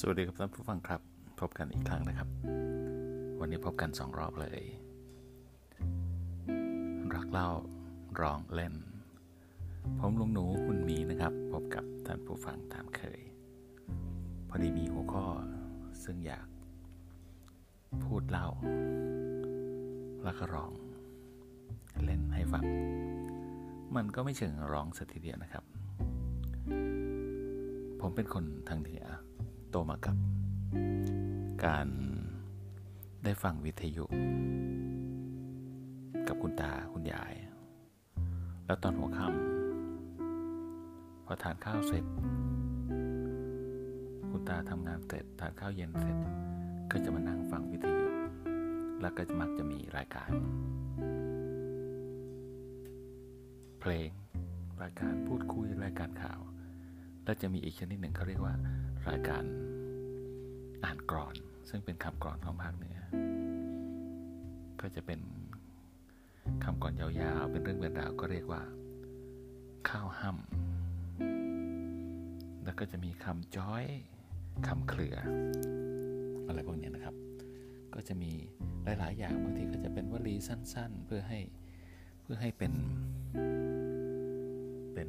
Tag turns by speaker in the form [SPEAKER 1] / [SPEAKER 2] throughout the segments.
[SPEAKER 1] สวัสดีครับท่านผู้ฟังครับ พบกันอีกครั้งนะครับ วันนี้พบกันสองรอบเลย รักเล่าร้องเล่น ผมลุงหนูคุณมีนะครับ พบกับท่านผู้ฟังตามเคย พอดีมีหัวข้อซึ่งอยาก พูดเล่า แล้วก็ร้อง เล่นให้ฟัง มันก็ไม่เชิงร้องสัทีเดียวนะครับ ผมเป็นคนทางเหนือ ตมากับ การได้ฟังวิทยุ กับคุณตาคุณยาย แล้วตอนหัวค่ำพอทานข้าวเสร็จ คุณตาทำงานเสร็จทานข้าวเย็นเสร็จ ก็จะมานั่งฟังวิทยุ แล้วก็มักจะมีรายการ เพลงรายการพูดคุยรายการข่าว แล้วจะมีอีกชนิดหนึ่งเขาเรียกว่า รายการอ่านกรอน ซึ่งเป็นคำกรอนของภาคเหนือ ก็จะเป็นคำกรอนยาวๆ เป็นเรื่องเป็นราวก็เรียกว่า ข้าวห้ำแล้วก็จะมีคำจ้อยคำเคลือ อะไรพวกนี้นะครับ ก็จะมีหลาย ๆ อย่างบางทีก็จะเป็นวลีสั้น ๆ เพื่อให้เพื่อให้เป็นเป็น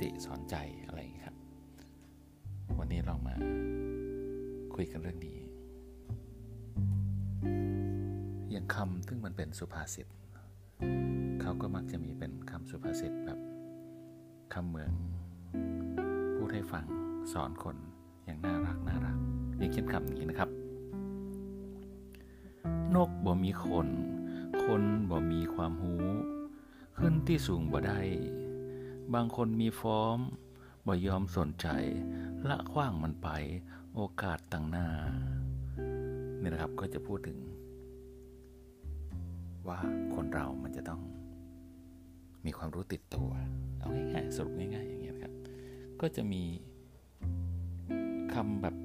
[SPEAKER 1] ติสอนใจอะไรอย่างนี้ครับ วันนี้เรามาคุยกันเรื่องนี้ อย่างคำซึ่งมันเป็นสุภาษิตเขาก็มักจะมีเป็นคำสุภาษิตแบบคำเมืองพูดให้ฟังสอนคนอย่างน่ารักน่ารักอย่างเช่นคำนี้นะครับ นกบ่มีคนคนบ่มีความหู ขึ้นที่สูงบ่ได้ บางคนมีฟอร์มบ่ยอมสนใจ ละคว้างมันไป โอกาสต่างหน้านี่นะครับก็จะพูดถึง ว่าคนเรามันจะต้อง มีความรู้ติดตัว เอาง่ายๆสรุปง่ายๆอย่างเงี้ยครับ ก็จะมีคำแบบ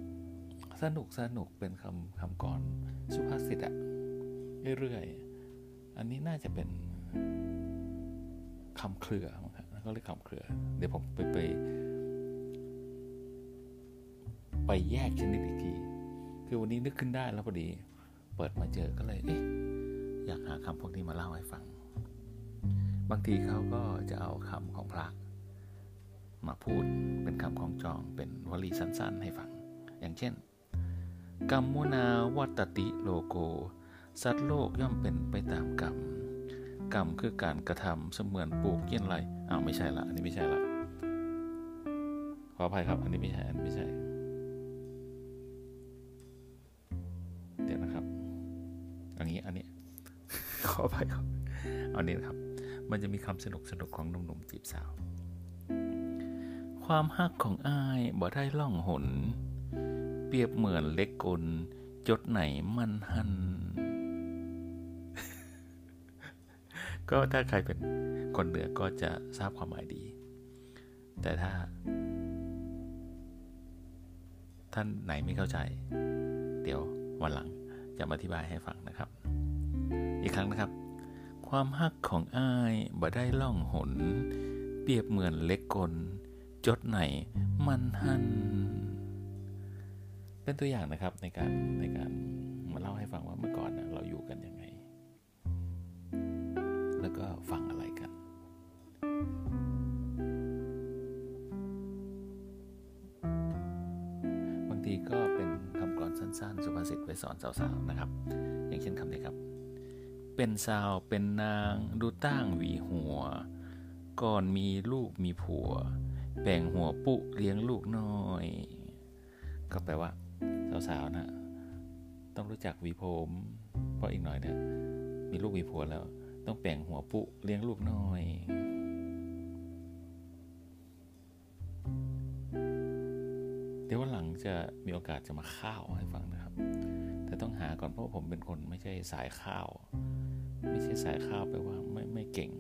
[SPEAKER 1] สนุกสนุกเป็นคำคำก่อนสุภาษิตอะเรื่อยๆอันนี้น่าจะเป็นคำเครือม งครับก็เรียกคำเครือ เดี๋ยวผมไปไป ไปแยกชนิดอีกที คือวันนี้นึกขึ้นได้แล้วพอดี เปิดมาเจอก็เลย เอ๊ะ อยากหาคำพวกนี้มาเล่าให้ฟัง บางทีเขาก็จะเอาคำของพระมาพูดเป็นคำของจองเป็นวลีสั้นๆ ให้ฟัง อย่างเช่นกรรมมุนาวัตติโลโก สัตว์โลกย่อมเป็นไปตามกรรม กรรมคือการกระทำเสมือนปลูกเยี่ยนไรอ้าวไม่ใช่ละ อันนี้ไม่ใช่ละขออภัยครับ อันนี้ไม่ใช่อันนี้ไม่ใช่ เดี๋ยวนะครับ อันนี้อันนี้ ขออภัยครับเอานนี้นะครับ มันจะมีคำสนุกสนุกของหนุ่มๆจีบสาว ความฮักของอายบ่ได้ล่องหน เปรียบเหมือนเล็กกลจดไหนมันหัน ก็ถ้าใครเป็นคนเหนือก็จะทราบความหมายดี แต่ถ้า ท่านไหนไม่เข้าใจ เดี๋ยววันหลังจะมาอธิบายให้ฟังนะครับ อีกครั้งนะครับ ความฮักของอ้ายบ่ได้ล่องหน เปรียบเหมือนเล็กกล จดไหนมันหันเป็นตัวอย่างนะครับในการในการมาเล่าให้ฟังว่าเมื่อก่อนนะ ษิตไว้สอนสาวๆนะครับ อย่างเช่นคำนี้ครับ เป็นสาวเป็นนางดูตั้งหวีหัว ก่อนมีลูกมีผัวแบ่งหัวปุเลี้ยงลูกน้อย ก็แปลว่า สาวๆนะต้องรู้จักหวีผม เพราะอีกหน่อยเนี่ยมีลูกมีผัวแล้ว ต้องแบ่งหัวปุเลี้ยงลูกน้อย จะมีโอกาสจะมาข้าวให้ฟังนะครับ แต่ต้องหาก่อนเพราะผมเป็นคนไม่ใช่สายข้าว ไม่ใช่สายข้าวแปลว่าไม่ไม่เก่ง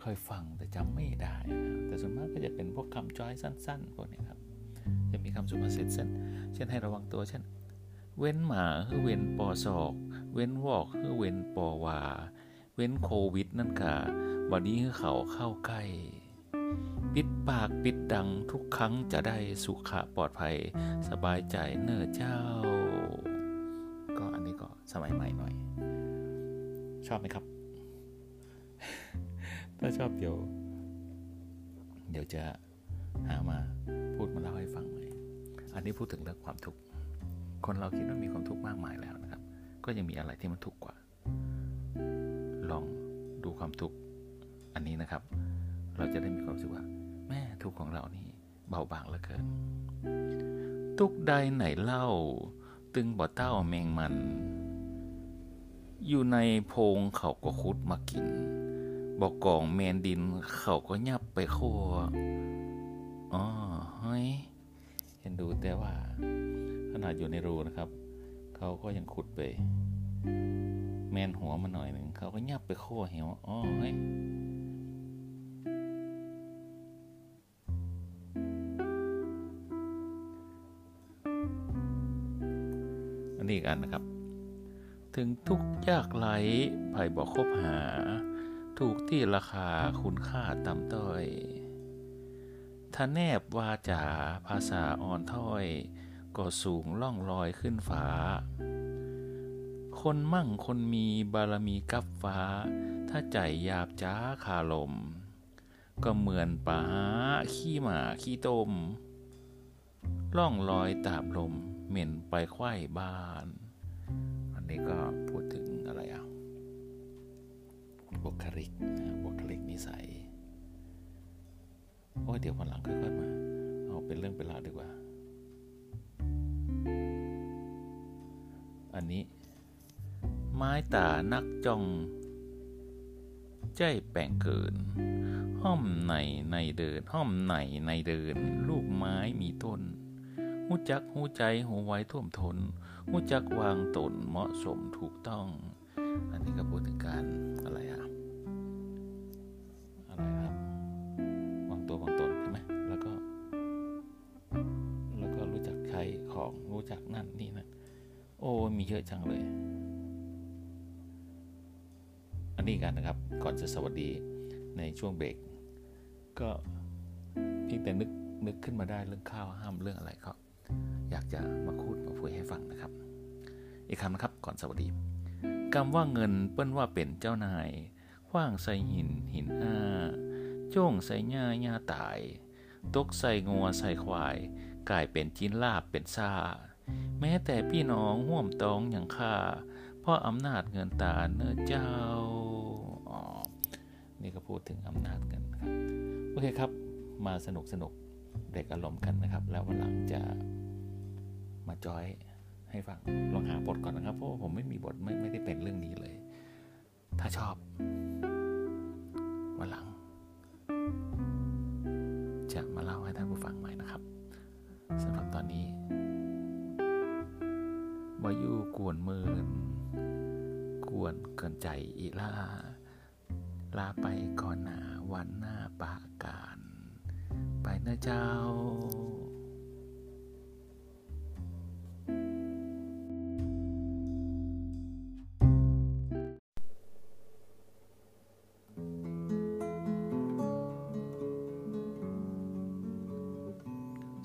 [SPEAKER 1] เคยฟังแต่จำไม่ได้นะแต่ส่วนมากก็จะเป็นพวกคำจ้อยสั้น ๆ พวกนี้ครับ จะมีคำสุภาษิตเช่นเช่นให้ระวังตัวเช่น เว้นหมาคือเว้นปอศอก เว้นวอกคือเว้นปอวา เว้นโควิดนั่นกะวันนี้เขาเข้าใกล้ ปากปิดดังทุกครั้งจะได้สุขะปลอดภัย สบายใจเนอเจ้า ก็อันนี้ก็สมัยใหม่หน่อย ชอบไหมครับ ถ้าชอบเดี๋ยว เดี๋ยวจะหามาพูดมาเล่าให้ฟังใหม่อันนี้พูดถึงเรื่องความทุกข์ คนเราคิดว่ามีความทุกข์มากมายแล้วนะครับ ก็ยังมีอะไรที่มันทุกข์กว่า ลองดูความทุกข์อันนี้นะครับ เราจะได้มีความรู้สึกว่า แม่ทุกของเรานี่เบาบางเหลือเกิน ทุกใดไหนเล่า ตึงบ่เต้าแมงมัน อยู่ในโพงเขาก็คุดมากินบอกกองแมนดินเขาก็ยับไปคั่วอ๋อเฮ้ยเห็นดูแต่ว่า ขนาดอยู่ในรูนะครับ เขาก็ยังขุดไป แมนหัวมาหน่อยหนึ่งเขาก็ยับไปโค่เหวอ๋อเฮ้ย นนี้อีกอันนะครับ ถึงทุกยากไหลไผ่บอกคบหา ถูกที่ราคาคุณค่าต่ำต้อยถ้าแนบวาจาภาษาอ่อนถ้อย ก็สูงล่องลอยขึ้นฟ้า คนมั่งคนมีบารมีกับฟ้า ถ้าใจหยาบจ้าคาลม ก็เหมือนป่าขี้หมาขี้ต้มล่องลอยตามลม เหม็นไปไข้บ้าน อันนี้ก็พูดถึงอะไรอะบุคลิกบุคลิกนิสัยโอ้ยเดี๋ยววันหลังค่อยๆมา เอาเป็นเรื่องเป็นราวดีกว่า อันนี้ ไม้ตานักจ้อง ใจแป่งเกิน ห้อมในในเดิน ห้อมในในเดิน ลูกไม้มีต้น หูจักหูใจหูไว้ท่วมทนหูจักวางตนเหมาะสมถูกต้อง อันนี้ก็พูดถึงการอะไรอะอะไรครับ วางตัววางตนใช่ไหมแล้วก็ แล้วก็รู้จักใครของรู้จักนั่นนี่นั่นโอ้มีเยอะจังเลย อันนี้กันนะครับ ก่อนจะสวัสดีในช่วงเบรกก็เพียงแต่นึกนึกขึ้นมาได้เรื่องข้าวห้ามเรื่องอะไรก็ อยากจะมาคูดมาคุยให้ฟังนะครับ อีกคำนะครับก่อนสวัสดีคำว่าเงินเปิ้นว่าเป็นเจ้านายคว้างใส่หินหินอ้าจ้งใส่หญ้าหญ้าตาย ตกใส่งัวใส่ควาย กลายเป็นจินลาบเป็นซ่า แม้แต่พี่น้องห่วมตองอย่างข้าเพราะอำนาจเงินตาเนื้อเจ้าอ๋อนี่ก็พูดถึงอำนาจกันนะครับ โอเคครับ มาสนุกสนุกเด็กอารมณ์กันนะครับ แล้ววันหลังจะ มาจอยให้ฟังลองหาบทก่อนนะครับ เพราะผมไม่มีบทไม่ไม่ได้เป็นเรื่องนี้เลย ถ้าชอบ วันหลัง จะมาเล่าให้ท่านผู้ฟังใหม่นะครับสำหรับตอนนี้มายูกวนมินกวนเกินใจอีล่า ลาไปก่อนหนาวันหน้าปาการ ไปนะเจ้า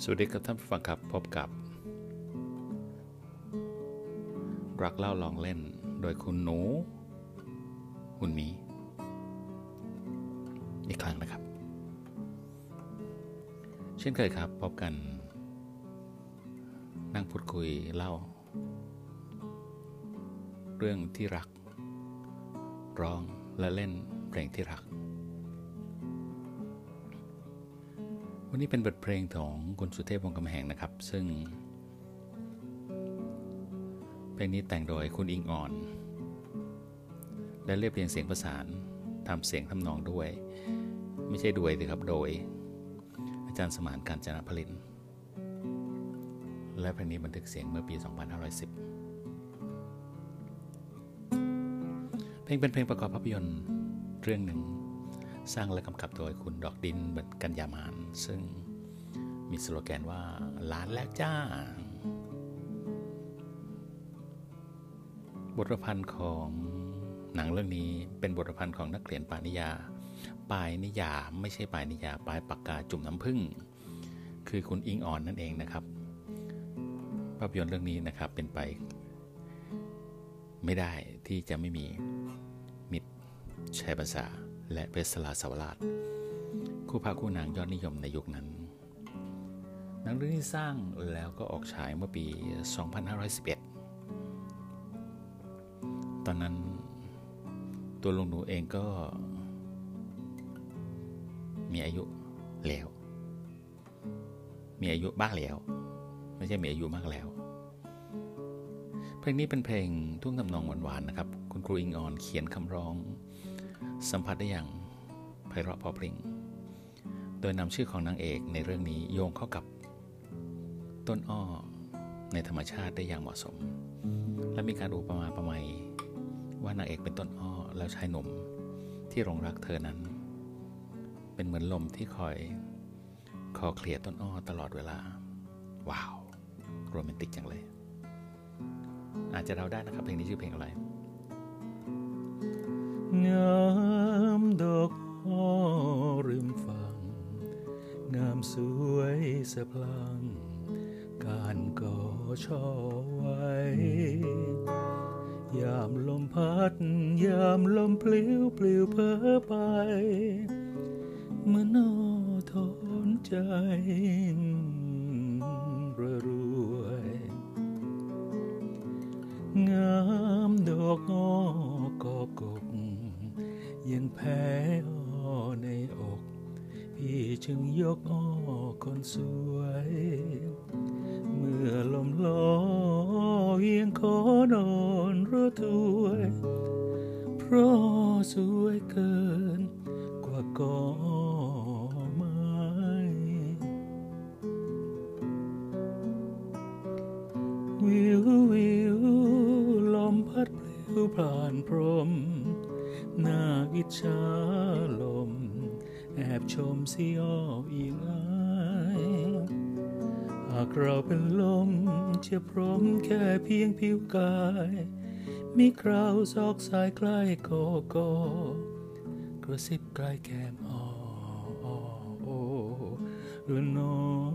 [SPEAKER 1] สวัสดีครับท่านผู้ฟังครับพบกับ รักเล่าลองเล่นโดยคุณหนูคุณหมี อีกครั้งนะครับ เช่นเคยครับพบกัน นั่งพูดคุยเล่า เรื่องที่รัก ร้องและเล่นเพลงที่รัก วันนี้เป็นบทเพลงของคุณสุเทพวงกำแหงนะครับ ซึ่ง เพลงนี้แต่งโดยคุณอิงอ่อน และเรียบเรียงเสียงประสานทำเสียงทำนองด้วย ไม่ใช่ด้วยสิครับโดย อาจารย์สมานการจนาผลินและเพลงนี้บันทึกเสียงเมื่อปี 2510 เพลงเป็นเพลงประกอบภาพยนตร์เรื่องหนึ่ง สร้างและกำกับโดยคุณดอกดินบันกัญญามาน ซึ่งมีสโลแกนว่าล้านแล้วจ้า บทประพันธ์ของหนังเรื่องนี้เป็นบทประพันธ์ของนักเขียนปานิยาปลายนิยาไม่ใช่ปลายนิยาปลายปากกาจุ่มน้ำผึ้งคือคุณอิงอ่อนนั่นเองนะครับ ภาพยนตร์เรื่องนี้นะครับเป็นไป ไม่ได้ที่จะไม่มีมิตรชัยภาษา และเพชรสลาสวราช คู่พระคู่นางยอดนิยมในยุคนั้น หนังเรื่องนี้สร้างแล้วก็ออกฉายเมื่อปี 2511 ตอนนั้นตัวลุงหนูเองก็มีอายุแล้ว มีอายุบ้างแล้ว ไม่ใช่มีอายุมากแล้ว เพลงนี้เป็นเพลงทุ่งทำนองหวานๆนะครับ คุณครูอิงออนเขียนคำร้อง สัมผัสได้อย่างไพเราะพอเพลงโดยนำชื่อของนางเอกในเรื่องนี้โยงเข้ากับต้นอ้อในธรรมชาติได้อย่างเหมาะสม และมีการอุปมาประไมว่านางเอกเป็นต้นอ้อแล้วชายหนุ่มที่หลงรักเธอนั้น เป็นเหมือนลมที่คอยคอเคลียต้นอ้อตลอดเวลา ว้าว โรแมนติกจังเลย อาจจะเราได้นะครับเพลงนี้ชื่อเพลงอะไร
[SPEAKER 2] งา ดอกอ้อริมฝั่ง งามสวยสะพลัง การก่อช่อไว้ ยามลมพัด ยามลมปลิวปลิวเพ้อไปเมื่อนอทนใจระรวย งามดอกอ้อกอกก ยังแพ้อ้อในอก พี่จึงยกอ้อคนสวย เมื่อลมลอเอียงขอนอนรถถวย เพราะสวยเกินกว่ากอน น้าลม แอบชมสีอ้ออีกอายหากเราเป็นลมจะพร้อมแค่เพียงผิวกาย มีคราวซอกสายใกล้กอกอกระซิบใกล้แก้มอ้ออ้อโอ้ละน้อง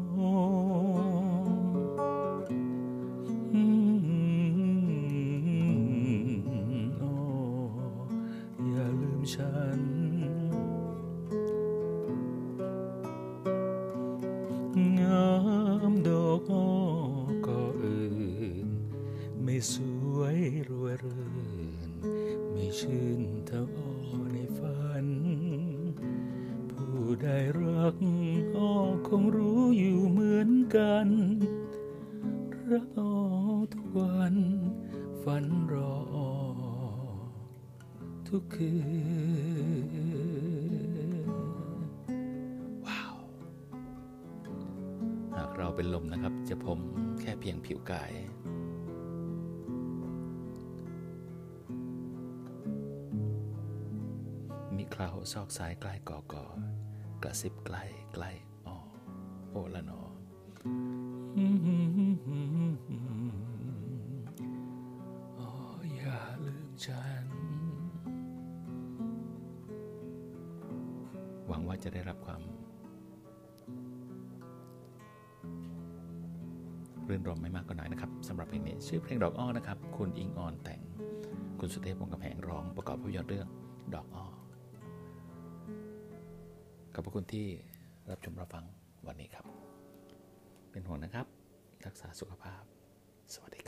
[SPEAKER 2] คืน ว้า
[SPEAKER 1] ว หากเราเป็นลมนะครับ จะผมแค่เพียงผิวกาย มีคราวซอกซ้ายใกล้กอกอกระซิบใกล้ใกล้อ้อโอละนอ ว่าจะได้รับความรื่นรมไม่มากก็น้อยนะครับสำหรับเพลงนี้ชื่อเพลงดอกอ้อนะครับ คุณอิงออนแต่ง คุณสุเทพวงกำแหงร้องประกอบภาพยนตร์เรื่องดอกอ้อขอบพระคุณที่รับชมรับฟังวันนี้ครับ เป็นห่วงนะครับ รักษาสุขภาพ สวัสดีครับ